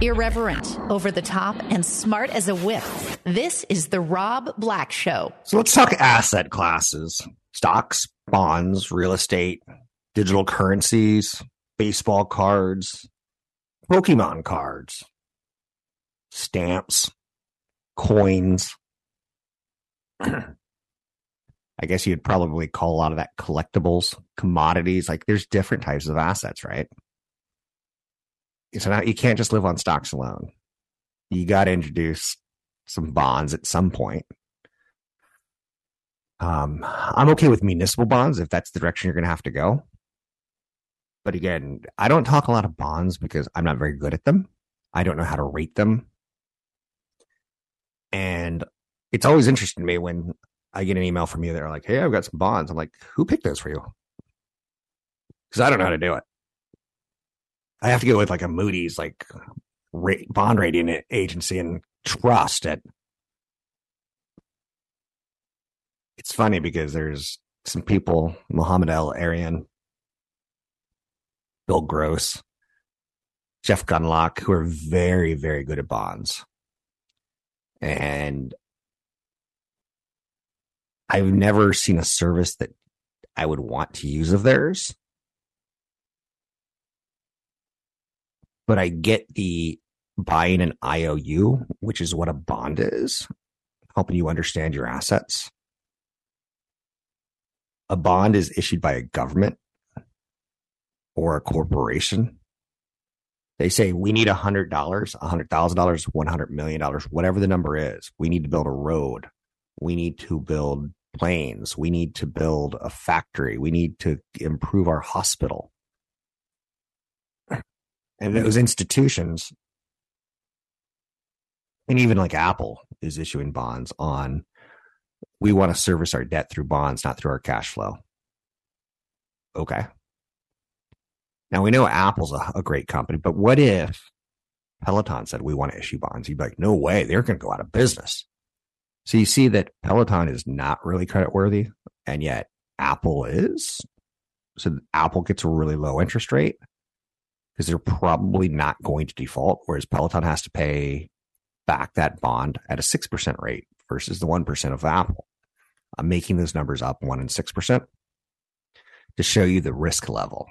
Irreverent, over the top, and smart as a whip. This is The Rob Black Show. So let's talk asset classes stocks, bonds, real estate, digital currencies, baseball cards, Pokemon cards, stamps, coins. I guess you'd probably call a lot of that collectibles, commodities. Like there's different types of assets, right? So now you can't just live on stocks alone. You got to introduce some bonds at some point. Um, I'm okay with municipal bonds if that's the direction you're going to have to go. But again, I don't talk a lot of bonds because I'm not very good at them. I don't know how to rate them. And it's always interesting to me when I get an email from you that are like, Hey, I've got some bonds. I'm like, who picked those for you? Because I don't know how to do it. I have to go with like a Moody's like bond rating agency and trust it. It's funny because there's some people, Mohamed El-Erian, Bill Gross, Jeff Gundlach, who are very, very good at bonds. And I've never seen a service that I would want to use of theirs. But I get the buying an IOU, which is what a bond is, helping you understand your assets. A bond is issued by a government or a corporation. They say we need a hundred dollars, a hundred thousand dollars, one hundred million dollars, whatever the number is. We need to build a road. We need to build planes. We need to build a factory. We need to improve our hospital. And those institutions, and even like Apple is issuing bonds on, we want to service our debt through bonds, not through our cash flow. Okay. Now we know Apple's a, a great company, but what if Peloton said we want to issue bonds? You'd be like, no way, they're going to go out of business. So you see that Peloton is not really credit worthy, and yet Apple is. So Apple gets a really low interest rate because they're probably not going to default, whereas Peloton has to pay back that bond at a 6% rate versus the 1% of Apple. I'm making those numbers up, 1 and 6%, to show you the risk level.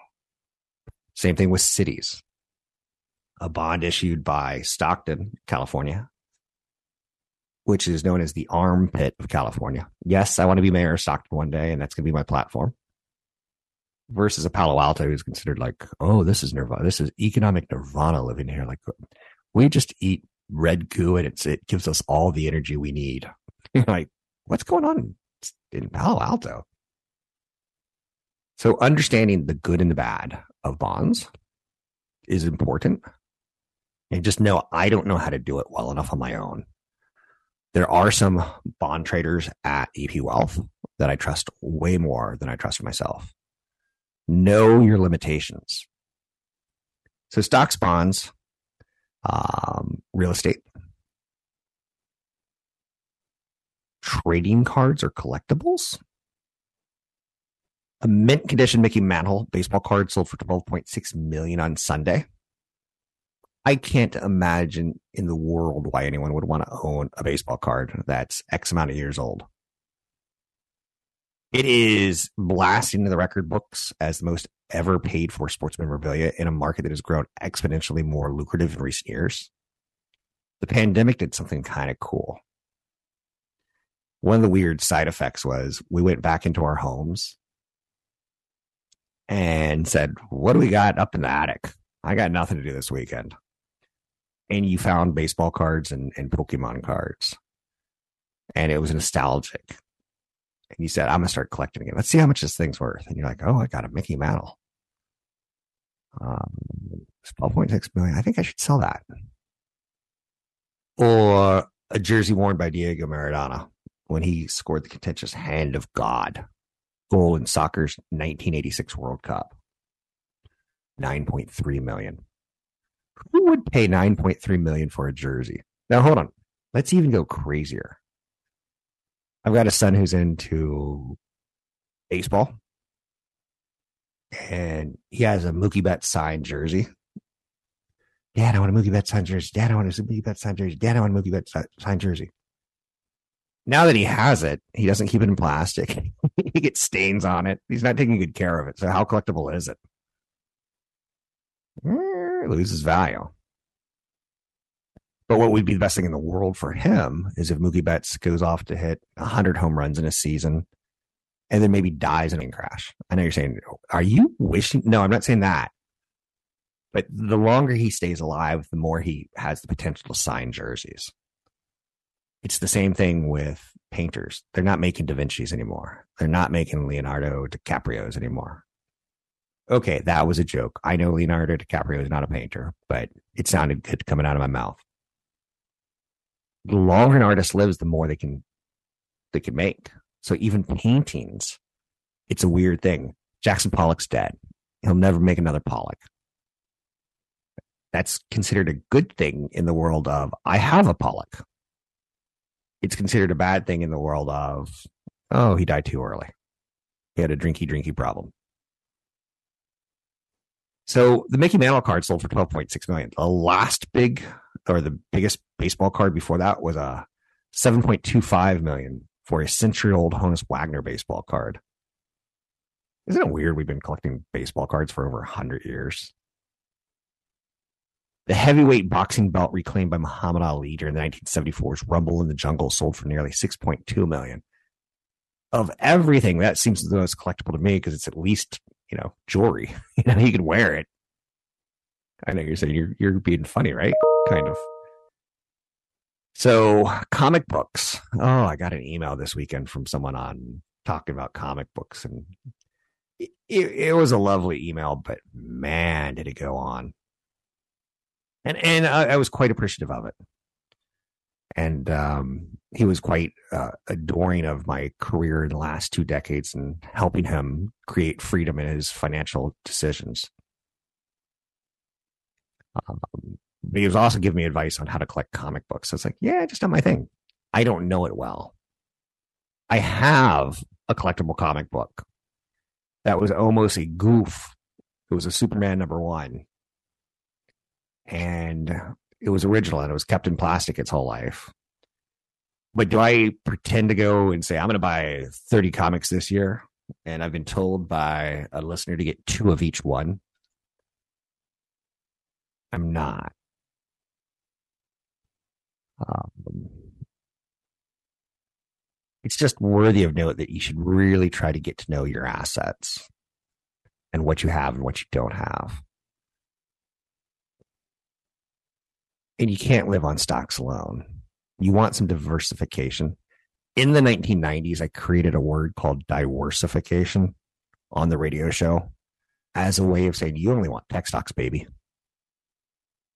Same thing with cities. A bond issued by Stockton, California, which is known as the armpit of California. Yes, I want to be mayor of Stockton one day, and that's going to be my platform. Versus a Palo Alto who's considered like, oh, this is nirvana. This is economic nirvana living here. Like, we just eat red goo and it's, it gives us all the energy we need. like, what's going on in Palo Alto? So understanding the good and the bad of bonds is important. And just know I don't know how to do it well enough on my own. There are some bond traders at EP Wealth that I trust way more than I trust myself. Know your limitations. So stocks, bonds, um, real estate, trading cards or collectibles. A mint condition Mickey Mantle baseball card sold for 12.6 million on Sunday. I can't imagine in the world why anyone would want to own a baseball card that's X amount of years old. It is blasting the record books as the most ever paid for sports memorabilia in a market that has grown exponentially more lucrative in recent years. The pandemic did something kind of cool. One of the weird side effects was we went back into our homes and said, What do we got up in the attic? I got nothing to do this weekend and you found baseball cards and, and Pokemon cards. And it was nostalgic. And you said, I'm going to start collecting again. Let's see how much this thing's worth. And you're like, oh, I got a Mickey Mantle. Um, it's 12.6 million. I think I should sell that. Or a jersey worn by Diego Maradona when he scored the contentious hand of God goal in soccer's 1986 World Cup. 9.3 million. Who would pay 9.3 million for a jersey? Now hold on. Let's even go crazier. I've got a son who's into baseball and he has a Mookie Betts signed jersey. Dad, I want a Mookie Betts signed jersey. Dad, I want a Mookie Betts signed jersey. Dad, I want a Mookie Betts signed jersey. Now that he has it, he doesn't keep it in plastic. he gets stains on it. He's not taking good care of it. So how collectible is it? Eh, it loses value. But what would be the best thing in the world for him is if Mookie Betts goes off to hit 100 home runs in a season and then maybe dies in a crash. I know you're saying, are you wishing? No, I'm not saying that. But the longer he stays alive, the more he has the potential to sign jerseys. It's the same thing with painters. They're not making Da Vinci's anymore. They're not making Leonardo DiCaprio's anymore. Okay, that was a joke. I know Leonardo DiCaprio is not a painter, but it sounded good coming out of my mouth. The longer an artist lives, the more they can they can make. So even paintings, it's a weird thing. Jackson Pollock's dead. He'll never make another Pollock. That's considered a good thing in the world of I have a Pollock. It's considered a bad thing in the world of oh, he died too early. He had a drinky drinky problem. So the Mickey Mantle card sold for 12.6 million. The last big or the biggest baseball card before that was uh, a 7.25 million for a century old Honus Wagner baseball card. Isn't it weird we've been collecting baseball cards for over 100 years? The heavyweight boxing belt reclaimed by Muhammad Ali during the 1974's Rumble in the Jungle sold for nearly 6.2 million. Of everything, that seems the most collectible to me because it's at least, you know, jewelry. You know, you can wear it. I know you're saying you're you're being funny, right? Kind of. So, comic books. Oh, I got an email this weekend from someone on talking about comic books, and it, it, was a lovely email, but man, did it go on. And and I, I was quite appreciative of it. And um, he was quite uh, adoring of my career in the last two decades and helping him create freedom in his financial decisions. Um, he was also giving me advice on how to collect comic books. So it's like, yeah, just not my thing. I don't know it well. I have a collectible comic book that was almost a goof. It was a Superman number one. And it was original and it was kept in plastic its whole life. But do I pretend to go and say, I'm going to buy 30 comics this year? And I've been told by a listener to get two of each one. I'm not. It's just worthy of note that you should really try to get to know your assets and what you have and what you don't have. And you can't live on stocks alone. You want some diworsification. In the 1990s, I created a word called diversification on the radio show as a way of saying you only want tech stocks, baby.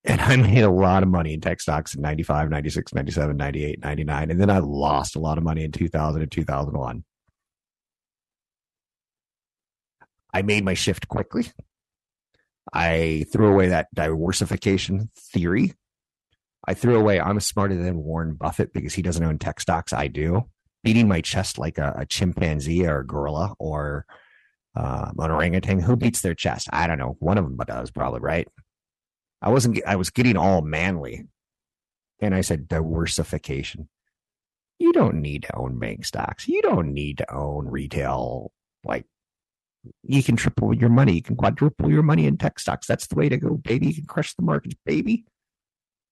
And I made a lot of money in tech stocks in 95, 96, 97, 98, 99. And then I lost a lot of money in 2000 and 2001. I made my shift quickly. I threw away that diversification theory. I threw away, I'm smarter than Warren Buffett because he doesn't own tech stocks. I do. Beating my chest like a, a chimpanzee or a gorilla or uh, an orangutan. Who beats their chest? I don't know. One of them does, probably, right? I wasn't, I was getting all manly. And I said, diworsification. You don't need to own bank stocks. You don't need to own retail. Like, you can triple your money. You can quadruple your money in tech stocks. That's the way to go, baby. You can crush the markets, baby.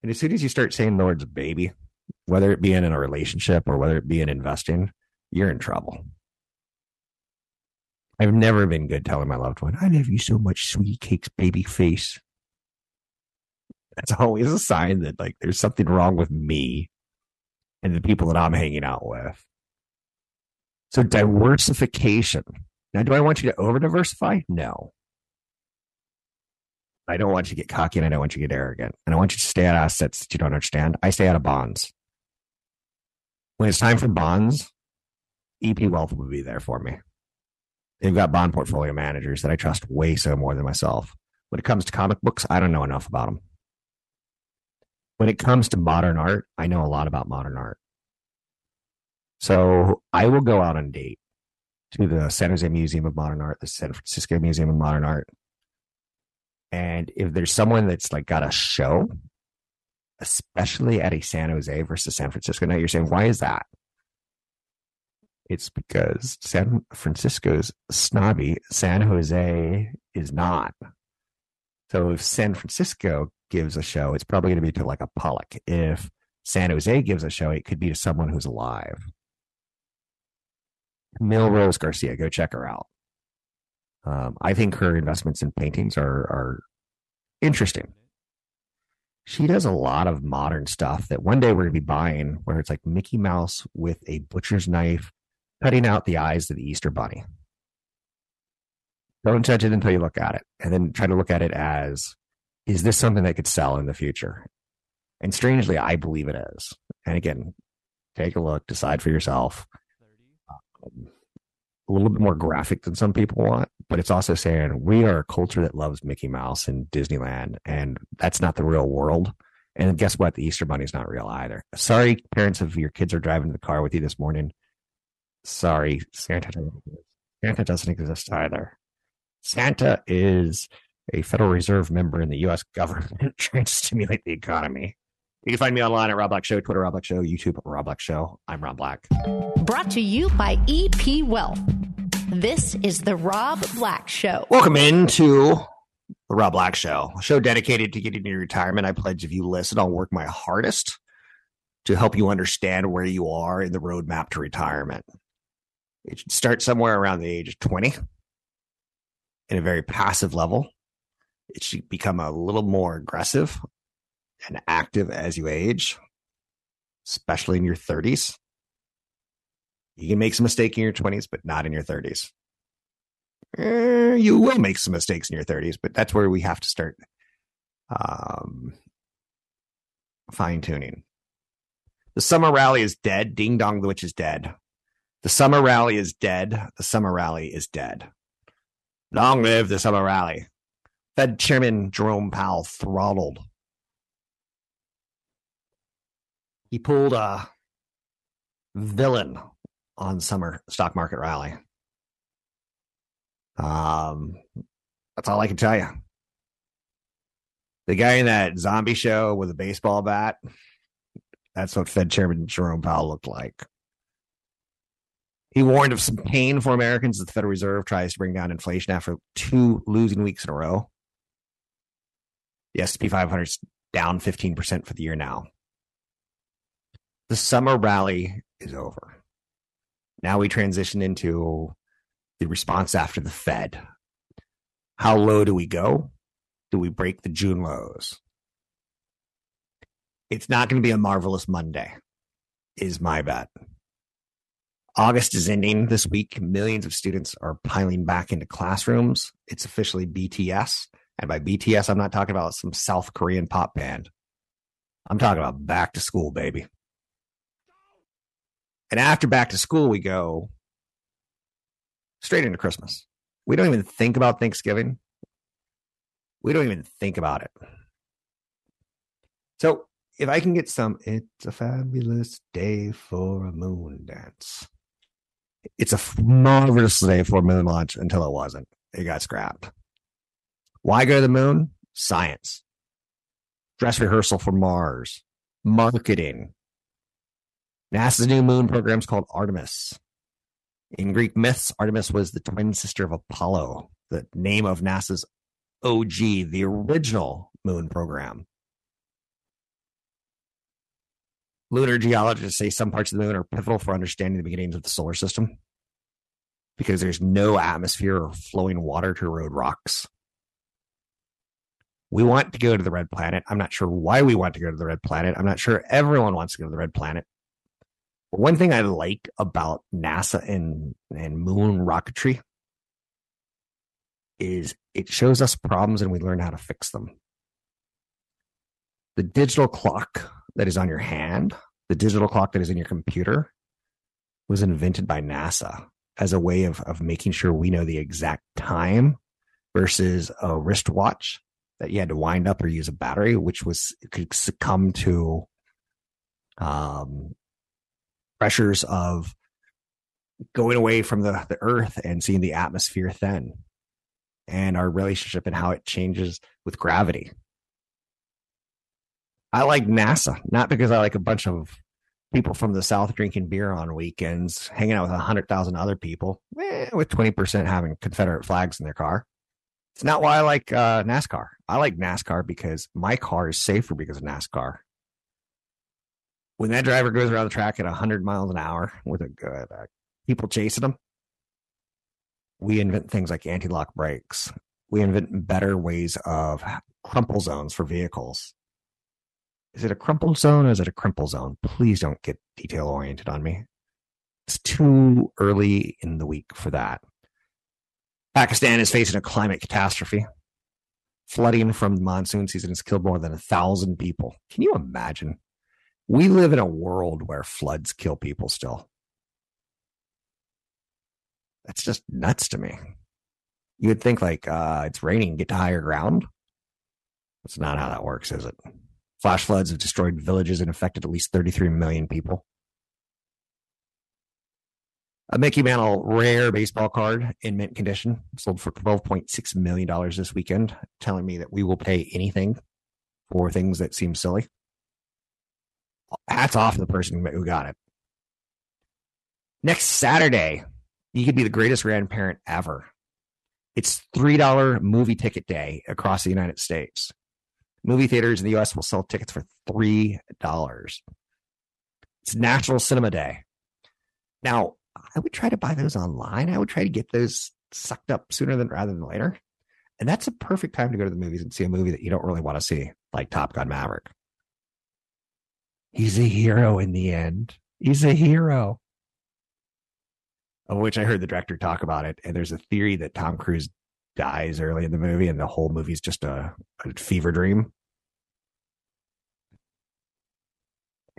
And as soon as you start saying the words baby, whether it be in a relationship or whether it be in investing, you're in trouble. I've never been good telling my loved one, I love you so much, sweetie cakes, baby face that's always a sign that like there's something wrong with me and the people that I'm hanging out with. So diversification. Now, do I want you to over diversify? No. I don't want you to get cocky and I don't want you to get arrogant. And I want you to stay of assets that you don't understand. I stay out of bonds. When it's time for bonds, EP Wealth will be there for me. They've got bond portfolio managers that I trust way so more than myself. When it comes to comic books, I don't know enough about them. When it comes to modern art, I know a lot about modern art. So I will go out on date to the San Jose Museum of Modern Art, the San Francisco Museum of Modern Art. And if there's someone that's like got a show, especially at a San Jose versus San Francisco night, you're saying, why is that? It's because San Francisco's snobby, San Jose is not. So if San Francisco gives a show, it's probably going to be to like a Pollock. If San Jose gives a show, it could be to someone who's alive. Milrose Garcia, go check her out. Um, I think her investments in paintings are are interesting. She does a lot of modern stuff that one day we're going to be buying, where it's like Mickey Mouse with a butcher's knife cutting out the eyes of the Easter Bunny. Don't judge it until you look at it, and then try to look at it as is this something that could sell in the future? And strangely, I believe it is. And again, take a look, decide for yourself. Um, a little bit more graphic than some people want, but it's also saying we are a culture that loves Mickey Mouse and Disneyland, and that's not the real world. And guess what? The Easter Bunny's not real either. Sorry, parents, if your kids are driving the car with you this morning. Sorry, Santa doesn't, Santa doesn't exist either. Santa is a Federal Reserve member in the U.S. government trying to stimulate the economy. You can find me online at Rob Black Show, Twitter Rob Black Show, YouTube Rob Black Show. I'm Rob Black. Brought to you by EP Wealth. This is the Rob Black Show. Welcome into the Rob Black Show, a show dedicated to getting to retirement. I pledge if you listen, I'll work my hardest to help you understand where you are in the roadmap to retirement. It should start somewhere around the age of 20 in a very passive level. It should become a little more aggressive and active as you age, especially in your 30s. You can make some mistake in your 20s, but not in your 30s. Eh, you will make some mistakes in your 30s, but that's where we have to start um, fine tuning. The summer rally is dead. Ding dong, the witch is dead. The summer rally is dead. The summer rally is dead. Long live the summer rally. Fed Chairman Jerome Powell throttled he pulled a villain on summer stock market rally. Um, that's all I can tell you. The guy in that zombie show with a baseball bat, that's what Fed Chairman Jerome Powell looked like. He warned of some pain for Americans as the Federal Reserve tries to bring down inflation after two losing weeks in a row. The S&P 500 is down 15% for the year now. The summer rally is over. Now we transition into the response after the Fed. How low do we go? Do we break the June lows? It's not going to be a marvelous Monday, is my bet. August is ending this week. Millions of students are piling back into classrooms. It's officially BTS. And by BTS, I'm not talking about some South Korean pop band. I'm talking about back to school, baby. And after back to school, we go straight into Christmas. We don't even think about Thanksgiving. We don't even think about it. So if I can get some, it's a fabulous day for a moon dance. It's a marvelous day for moon launch until it wasn't. It got scrapped. Why go to the moon? Science. Dress rehearsal for Mars. Marketing. NASA's new moon program is called Artemis. In Greek myths, Artemis was the twin sister of Apollo, the name of NASA's OG, the original moon program. Lunar geologists say some parts of the moon are pivotal for understanding the beginnings of the solar system because there's no atmosphere or flowing water to erode rocks. We want to go to the red planet. I'm not sure why we want to go to the red planet. I'm not sure everyone wants to go to the red planet. One thing I like about NASA and, and moon rocketry is it shows us problems and we learn how to fix them. The digital clock that is on your hand, the digital clock that is in your computer, was invented by NASA as a way of, of making sure we know the exact time versus a wristwatch that you had to wind up or use a battery, which was could succumb to um, pressures of going away from the, the earth and seeing the atmosphere thin and our relationship and how it changes with gravity. I like NASA, not because I like a bunch of people from the South drinking beer on weekends, hanging out with 100,000 other people, eh, with 20% having Confederate flags in their car. It's not why I like uh, NASCAR. I like NASCAR because my car is safer because of NASCAR. When that driver goes around the track at 100 miles an hour with a uh, people chasing them, we invent things like anti-lock brakes. We invent better ways of crumple zones for vehicles. Is it a crumple zone or is it a crimple zone? Please don't get detail oriented on me. It's too early in the week for that. Pakistan is facing a climate catastrophe. Flooding from the monsoon season has killed more than a thousand people. Can you imagine? We live in a world where floods kill people still. That's just nuts to me. You would think like uh, it's raining, get to higher ground. That's not how that works, is it? Flash floods have destroyed villages and affected at least 33 million people. A Mickey Mantle rare baseball card in mint condition sold for $12.6 million this weekend, telling me that we will pay anything for things that seem silly. Hats off to the person who got it. Next Saturday, you could be the greatest grandparent ever. It's $3 movie ticket day across the United States. Movie theaters in the US will sell tickets for $3. It's National Cinema Day. Now, I would try to buy those online. I would try to get those sucked up sooner than rather than later. And that's a perfect time to go to the movies and see a movie that you don't really want to see, like Top Gun Maverick. He's a hero in the end. He's a hero. Of which I heard the director talk about it. And there's a theory that Tom Cruise dies early in the movie and the whole movie's just a, a fever dream.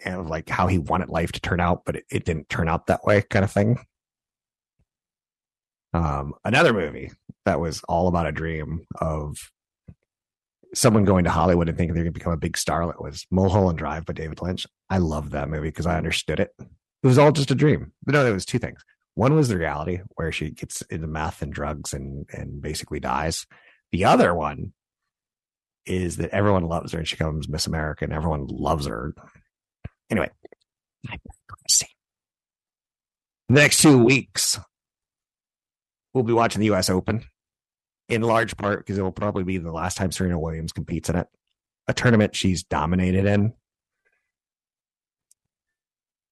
And like how he wanted life to turn out, but it, it didn't turn out that way, kind of thing. Um, another movie that was all about a dream of someone going to Hollywood and thinking they're going to become a big starlet was Mulholland Drive by David Lynch. I loved that movie because I understood it. It was all just a dream. No, there was two things. One was the reality where she gets into meth and drugs and and basically dies. The other one is that everyone loves her and she becomes Miss America and everyone loves her. Anyway. The next two weeks, we'll be watching the U.S. Open in large part because it will probably be the last time Serena Williams competes in it. A tournament she's dominated in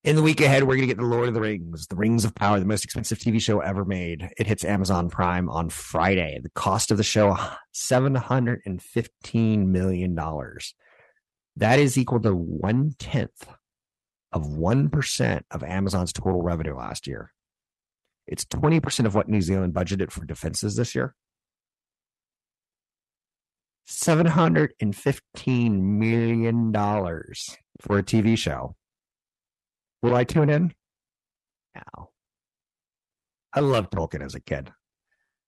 in the week ahead, we're going to get The Lord of the Rings, The Rings of Power, the most expensive TV show ever made. It hits Amazon Prime on Friday. The cost of the show, $715 million. That is equal to one tenth of 1% of Amazon's total revenue last year. It's 20% of what New Zealand budgeted for defenses this year. $715 million for a TV show. Will I tune in? No. I loved Tolkien as a kid.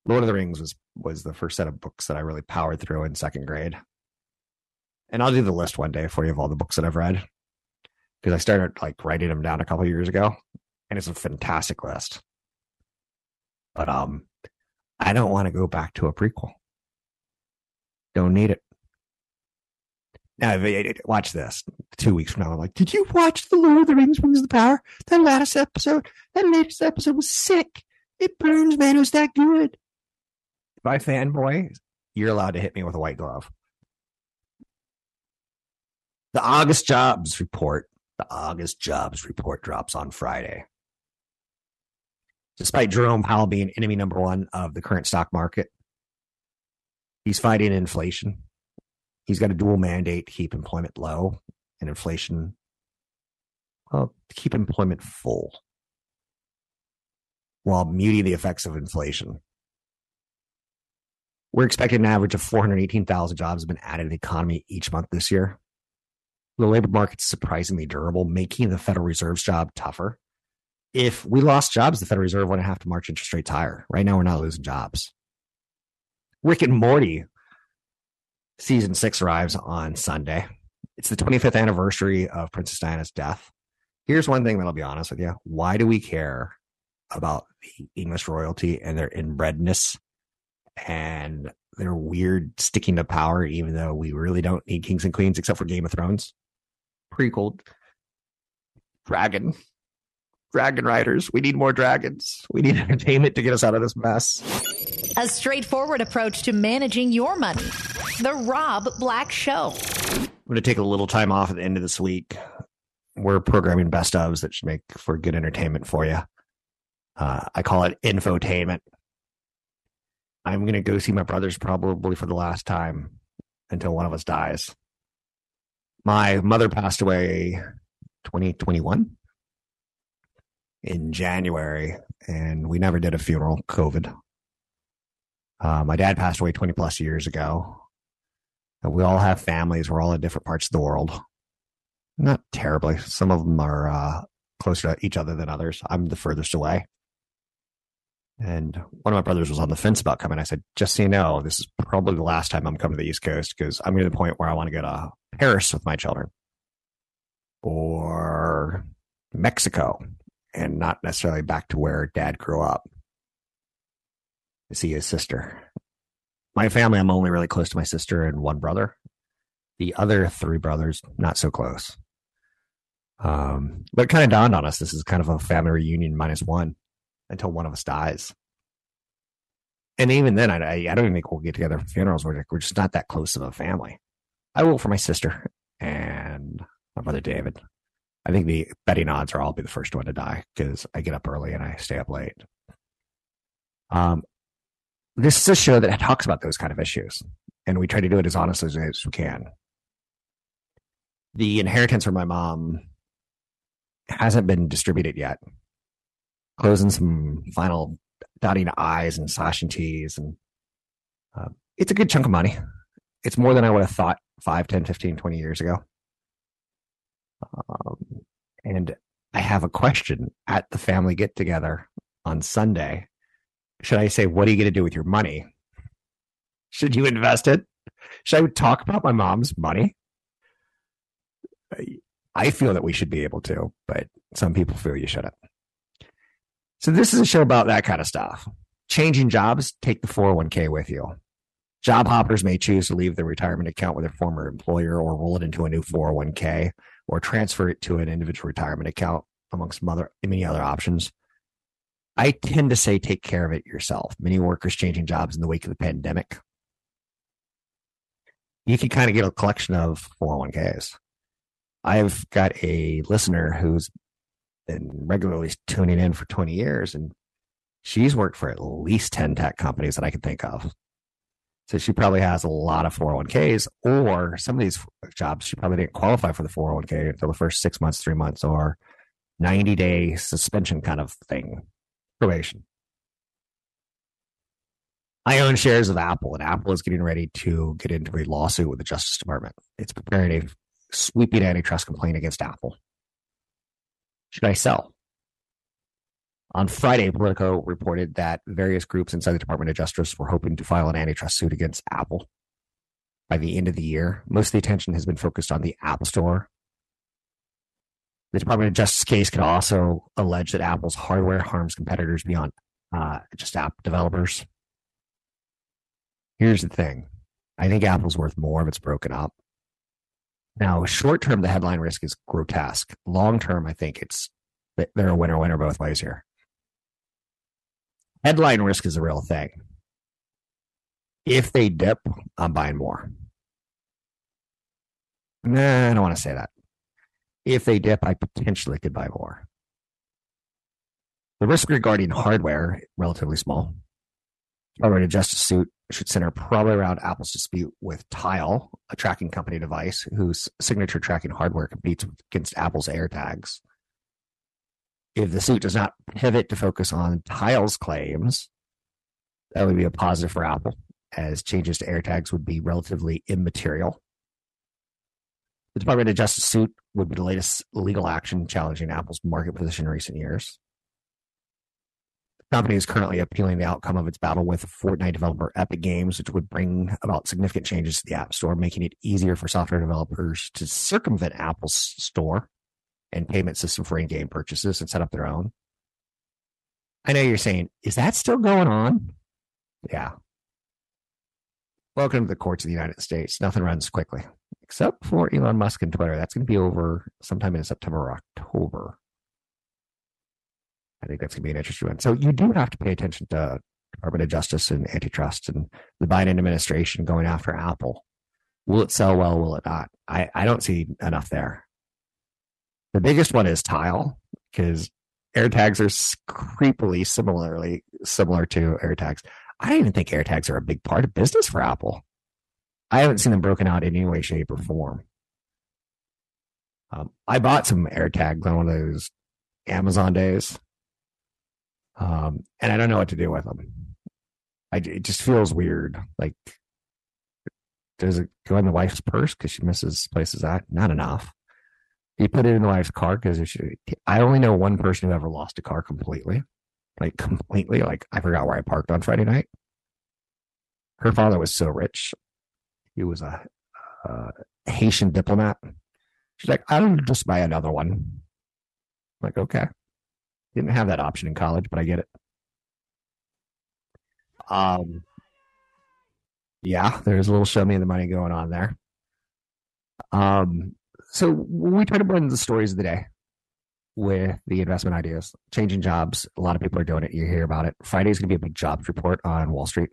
Lord of the Rings was was the first set of books that I really powered through in second grade. And I'll do the list one day for you of all the books that I've read. Because I started like writing them down a couple years ago. And it's a fantastic list. But um I don't want to go back to a prequel. Don't need it. Now, watch this. Two weeks from now, I'm like, did you watch The Lord of the Rings, Rings of the Power? That last episode, that latest episode was sick. It burns, man. It was that good. I fanboy, you're allowed to hit me with a white glove. The August jobs report, the August jobs report drops on Friday. Despite Jerome Powell being enemy number one of the current stock market, he's fighting inflation he's got a dual mandate to keep employment low and inflation, well, to keep employment full while muting the effects of inflation. We're expecting an average of 418,000 jobs have been added to the economy each month this year. The labor market's surprisingly durable, making the Federal Reserve's job tougher. If we lost jobs, the Federal Reserve wouldn't have to march interest rates higher. Right now, we're not losing jobs. Rick and Morty season six arrives on Sunday. It's the 25th anniversary of Princess Diana's death. Here's one thing that I'll be honest with you. Why do we care about the English royalty and their inbredness and their weird sticking to power, even though we really don't need kings and queens except for Game of Thrones? Prequel. Dragon. Dragon riders. We need more dragons. We need entertainment to get us out of this mess. A straightforward approach to managing your money. The Rob Black Show. I'm going to take a little time off at the end of this week. We're programming best ofs that should make for good entertainment for you. Uh, I call it infotainment. I'm going to go see my brothers probably for the last time until one of us dies. My mother passed away 2021 in January, and we never did a funeral, COVID. Uh, my dad passed away 20 plus years ago. We all have families. We're all in different parts of the world. Not terribly. Some of them are uh, closer to each other than others. I'm the furthest away. And one of my brothers was on the fence about coming. I said, just so you know, this is probably the last time I'm coming to the East Coast because I'm to the point where I want to go to Paris with my children or Mexico and not necessarily back to where dad grew up to see his sister. My family, I'm only really close to my sister and one brother. The other three brothers, not so close. Um, but it kind of dawned on us this is kind of a family reunion minus one until one of us dies. And even then, I, I don't even think we'll get together for funerals. We're, we're just not that close of a family. I will for my sister and my brother David. I think the betting odds are I'll be the first one to die because I get up early and I stay up late. Um, this is a show that talks about those kind of issues, and we try to do it as honestly as, we can. The inheritance from my mom hasn't been distributed yet. Closing some final dotting I's and slashing T's. And uh, it's a good chunk of money. It's more than I would have thought 5, 10, 15, 20 years ago. Um, and I have a question at the family get together on Sunday should I say, what are you going to do with your money? Should you invest it? Should I talk about my mom's money? I feel that we should be able to, but some people feel you shouldn't. So this is a show about that kind of stuff. Changing jobs, take the 401k with you. Job hoppers may choose to leave their retirement account with their former employer or roll it into a new 401k or transfer it to an individual retirement account amongst many other options. I tend to say take care of it yourself. Many workers changing jobs in the wake of the pandemic. You can kind of get a collection of 401ks. I've got a listener who's been regularly tuning in for 20 years and she's worked for at least 10 tech companies that I can think of. So she probably has a lot of 401ks or some of these jobs, she probably didn't qualify for the 401k until the first six months, three months, or 90 day suspension kind of thing probation. I own shares of Apple, and Apple is getting ready to get into a lawsuit with the Justice Department. It's preparing a sweeping antitrust complaint against Apple. Should I sell? On Friday, Politico reported that various groups inside the Department of Justice were hoping to file an antitrust suit against Apple by the end of the year. Most of the attention has been focused on the App Store the Department of Justice case could also allege that Apple's hardware harms competitors beyond uh, just app developers. Here's the thing I think Apple's worth more if it's broken up. Now, short term, the headline risk is grotesque. Long term, I think it's they're a winner winner both ways here. Headline risk is a real thing. If they dip, I'm buying more. Nah, I don't want to say that. If they dip, I potentially could buy more. The risk regarding hardware, relatively small. Already justice suit should center probably around Apple's dispute with Tile, a tracking company device whose signature tracking hardware competes against Apple's AirTags. If the suit does not pivot to focus on Tile's claims, that would be a positive for Apple as changes to AirTags would be relatively immaterial. The Department of Justice suit would be the latest legal action challenging Apple's market position in recent years. Company is currently appealing the outcome of its battle with Fortnite developer Epic Games, which would bring about significant changes to the App Store, making it easier for software developers to circumvent Apple's store and payment system for in game purchases and set up their own. I know you're saying, is that still going on? Yeah. Welcome to the courts of the United States. Nothing runs quickly, except for Elon Musk and Twitter. That's going to be over sometime in September or October. I think that's going to be an interesting one. So you do have to pay attention to Department of Justice and antitrust and the Biden administration going after Apple. Will it sell well? Will it not? I, I don't see enough there. The biggest one is Tile because AirTags are creepily similarly similar to AirTags. I don't even think AirTags are a big part of business for Apple. I haven't seen them broken out in any way, shape, or form. Um, I bought some AirTags on one of those Amazon days, um, and I don't know what to do with them. I, it just feels weird. Like, does it go in the wife's purse because she misses places at? Not enough. You put it in the wife's car because I only know one person who ever lost a car completely, like completely. Like I forgot where I parked on Friday night. Her father was so rich; he was a, a Haitian diplomat. She's like, "I'll just buy another one." I'm like, okay, didn't have that option in college, but I get it. Um, yeah, there's a little show me the money going on there. Um, so we try to blend the stories of the day with the investment ideas, changing jobs. A lot of people are doing it. You hear about it. Friday's going to be a big jobs report on Wall Street.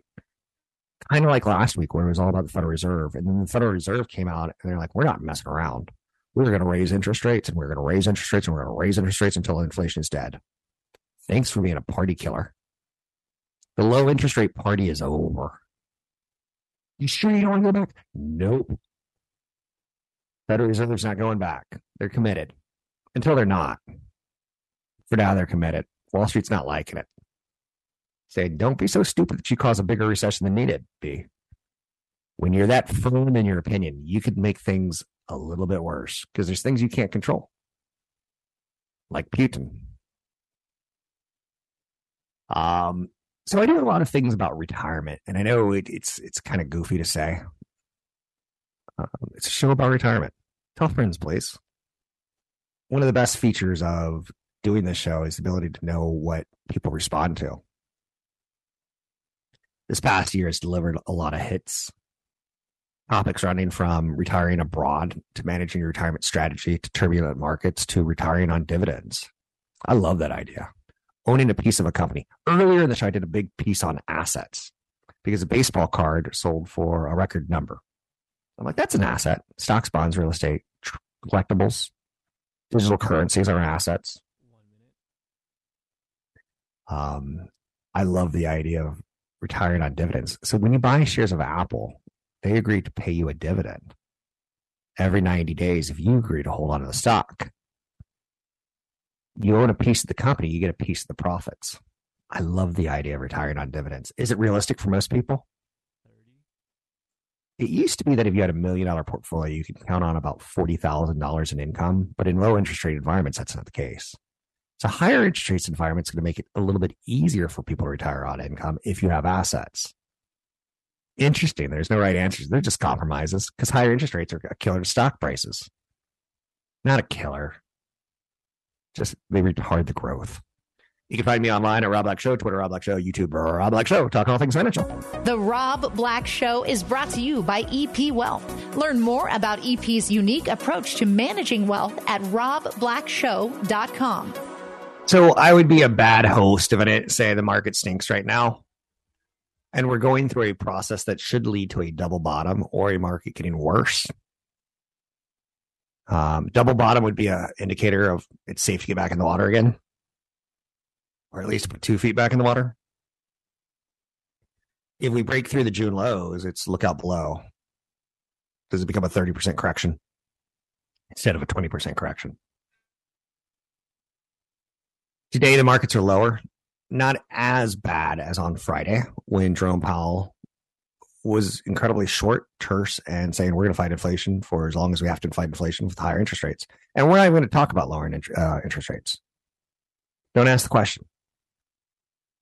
Kind of like last week, where it was all about the Federal Reserve. And then the Federal Reserve came out and they're like, we're not messing around. We're going to raise interest rates and we're going to raise interest rates and we're going to raise interest rates until inflation is dead. Thanks for being a party killer. The low interest rate party is over. You sure you don't want to go back? Nope. Federal Reserve's not going back. They're committed until they're not. For now, they're committed. Wall Street's not liking it. Say, don't be so stupid that you cause a bigger recession than needed. Be when you're that firm in your opinion, you could make things a little bit worse because there's things you can't control, like Putin. Um, so I do a lot of things about retirement, and I know it, it's it's kind of goofy to say, um, it's a show about retirement. Tell friends, please. One of the best features of doing this show is the ability to know what people respond to. This past year has delivered a lot of hits. Topics running from retiring abroad to managing your retirement strategy to turbulent markets to retiring on dividends. I love that idea. Owning a piece of a company. Earlier in the show, I did a big piece on assets because a baseball card sold for a record number. I'm like, that's an asset. Stocks, bonds, real estate, collectibles, digital currencies are assets. Um, I love the idea of retiring on dividends. So when you buy shares of Apple, they agree to pay you a dividend every 90 days if you agree to hold on to the stock. You own a piece of the company, you get a piece of the profits. I love the idea of retiring on dividends. Is it realistic for most people? It used to be that if you had a million dollar portfolio, you could count on about $40,000 in income. But in low interest rate environments, that's not the case. So higher interest rates environment going to make it a little bit easier for people to retire on income if you have assets. Interesting. There's no right answers. They're just compromises because higher interest rates are a killer to stock prices. Not a killer. Just they retard the growth. You can find me online at Rob Black Show, Twitter Rob Black Show, YouTube Rob Black Show, talk all things financial. The Rob Black Show is brought to you by EP Wealth. Learn more about EP's unique approach to managing wealth at robblackshow.com. So I would be a bad host if I didn't say the market stinks right now. And we're going through a process that should lead to a double bottom or a market getting worse. Um, double bottom would be an indicator of it's safe to get back in the water again or at least put two feet back in the water. If we break through the June lows, it's look out below. Does it become a 30% correction instead of a 20% correction? Today, the markets are lower, not as bad as on Friday when Jerome Powell was incredibly short, terse, and saying we're going to fight inflation for as long as we have to fight inflation with higher interest rates. And we're not even going to talk about lowering uh, interest rates. Don't ask the question.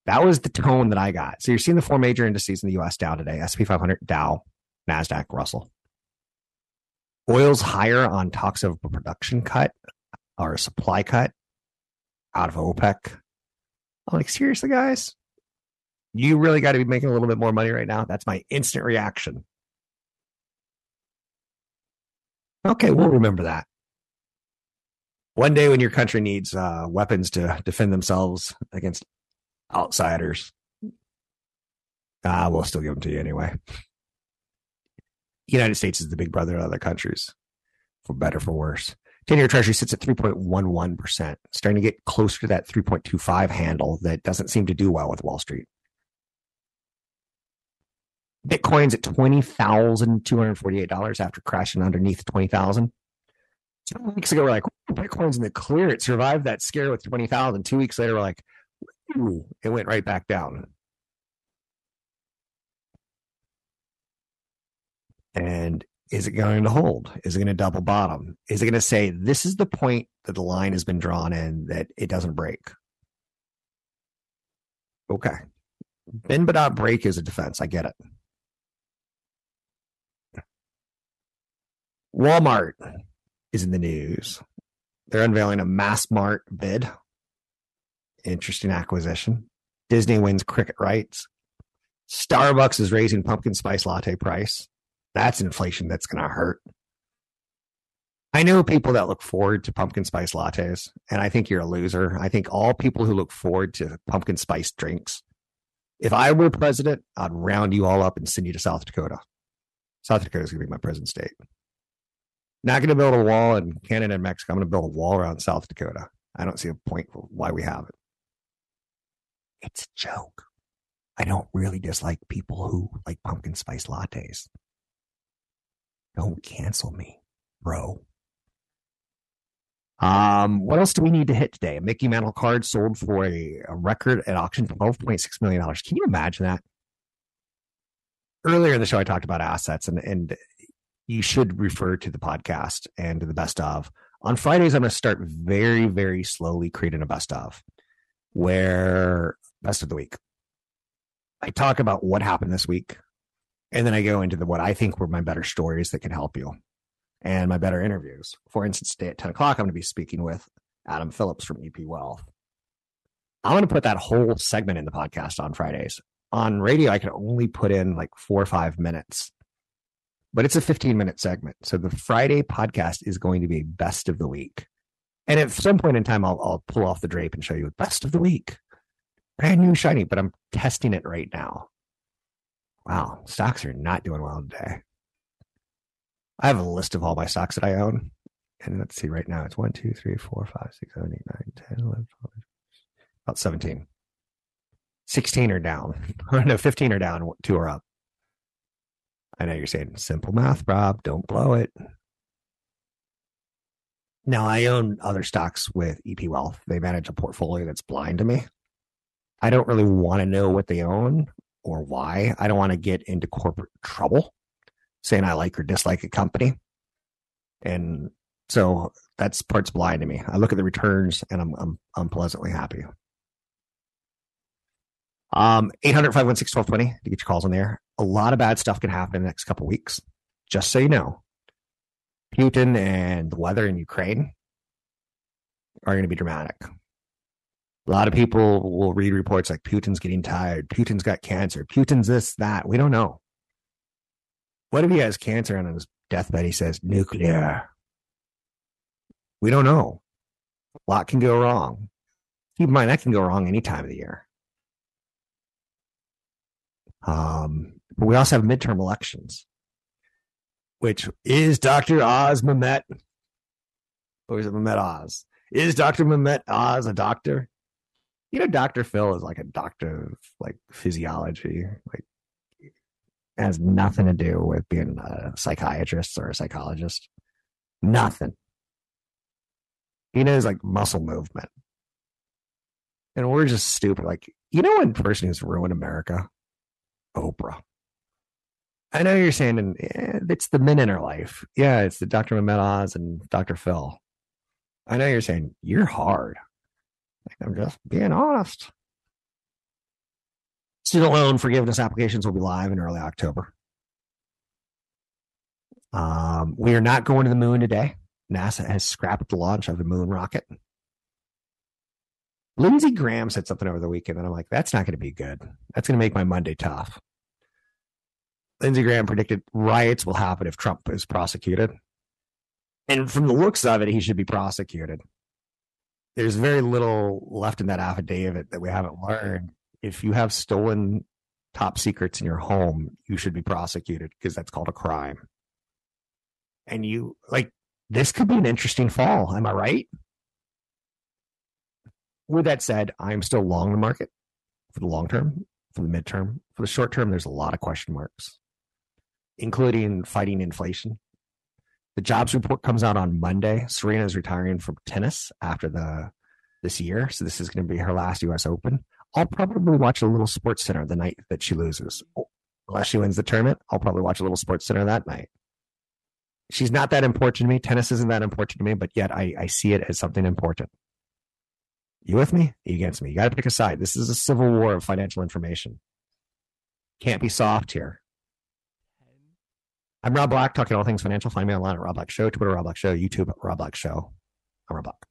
That was the tone that I got. So you're seeing the four major indices in the US down today SP 500, Dow, NASDAQ, Russell. Oil's higher on talks of a production cut or a supply cut out of OPEC. I'm like, seriously, guys? You really got to be making a little bit more money right now? That's my instant reaction. Okay, we'll remember that. One day when your country needs uh, weapons to defend themselves against outsiders, uh, we'll still give them to you anyway. United States is the big brother of other countries, for better for worse. 10 year treasury sits at 3.11%, starting to get closer to that 3.25 handle that doesn't seem to do well with Wall Street. Bitcoin's at $20,248 after crashing underneath 20,000. Two weeks ago, we're like, Bitcoin's in the clear. It survived that scare with 20,000. Two weeks later, we're like, ooh, it went right back down. And is it going to hold? Is it going to double bottom? Is it going to say this is the point that the line has been drawn in that it doesn't break? Okay. Bend but not break is a defense. I get it. Walmart is in the news. They're unveiling a Massmart bid. Interesting acquisition. Disney wins cricket rights. Starbucks is raising pumpkin spice latte price. That's inflation that's going to hurt. I know people that look forward to pumpkin spice lattes, and I think you're a loser. I think all people who look forward to pumpkin spice drinks, if I were president, I'd round you all up and send you to South Dakota. South Dakota is going to be my prison state. Not going to build a wall in Canada and Mexico. I'm going to build a wall around South Dakota. I don't see a point why we have it. It's a joke. I don't really dislike people who like pumpkin spice lattes. Don't cancel me, bro. Um, what else do we need to hit today? A Mickey Mantle card sold for a, a record at auction, $12.6 million. Can you imagine that? Earlier in the show, I talked about assets, and, and you should refer to the podcast and to the best of. On Fridays, I'm going to start very, very slowly creating a best of, where best of the week. I talk about what happened this week, and then I go into the what I think were my better stories that can help you and my better interviews. For instance, today at 10 o'clock, I'm going to be speaking with Adam Phillips from EP Wealth. I'm going to put that whole segment in the podcast on Fridays. On radio, I can only put in like four or five minutes, but it's a 15 minute segment. So the Friday podcast is going to be best of the week. And at some point in time, I'll, I'll pull off the drape and show you best of the week. Brand new shiny, but I'm testing it right now. Wow, stocks are not doing well today. I have a list of all my stocks that I own. And let's see, right now it's 1, 2, 3, 4, 5, 6, 7, 8, 9, 10, 11, 12, about 17. 16 are down. no, 15 are down, two are up. I know you're saying simple math, Rob. Don't blow it. Now, I own other stocks with EP Wealth. They manage a portfolio that's blind to me. I don't really want to know what they own or why. I don't want to get into corporate trouble saying I like or dislike a company. And so that's part's blind to me. I look at the returns and I'm I'm I'm pleasantly happy. Um 800 516 1220 to get your calls on there. A lot of bad stuff can happen in the next couple weeks. Just so you know. Putin and the weather in Ukraine are going to be dramatic. A lot of people will read reports like Putin's getting tired, Putin's got cancer, Putin's this, that. We don't know. What if he has cancer and on his deathbed he says nuclear? We don't know. A lot can go wrong. Keep in mind that can go wrong any time of the year. Um, but we also have midterm elections, which is Dr. Oz Mehmet. Or is it Mehmet Oz? Is Dr. Mehmet Oz a doctor? you know, Dr. Phil is like a doctor of like physiology. Like has nothing to do with being a psychiatrist or a psychologist. Nothing. He knows like muscle movement. And we're just stupid. Like, you know, one person who's ruined America? Oprah. I know you're saying eh, it's the men in her life. Yeah, it's the Dr. Mehmet Oz and Dr. Phil. I know you're saying you're hard. I'm just being honest. Student loan forgiveness applications will be live in early October. Um, we are not going to the moon today. NASA has scrapped the launch of the moon rocket. Lindsey Graham said something over the weekend, and I'm like, that's not going to be good. That's going to make my Monday tough. Lindsey Graham predicted riots will happen if Trump is prosecuted. And from the looks of it, he should be prosecuted. There's very little left in that affidavit that we haven't learned. If you have stolen top secrets in your home, you should be prosecuted because that's called a crime. And you, like, this could be an interesting fall. Am I right? With that said, I'm still long the market for the long term, for the midterm. For the short term, there's a lot of question marks, including fighting inflation. The jobs report comes out on Monday. Serena is retiring from tennis after the this year, so this is going to be her last U.S. Open. I'll probably watch a little SportsCenter the night that she loses, unless she wins the tournament. I'll probably watch a little SportsCenter that night she's not that important to me. Tennis isn't that important to me, but yet I, I see it as something important. You with me? You against me? You got to pick a side. This is a civil war of financial information. Can't be soft here. I'm Rob Black, talking all things financial. Find me online at Rob Black Show, Twitter Rob Black Show, YouTube Rob Black Show. I'm Rob Black.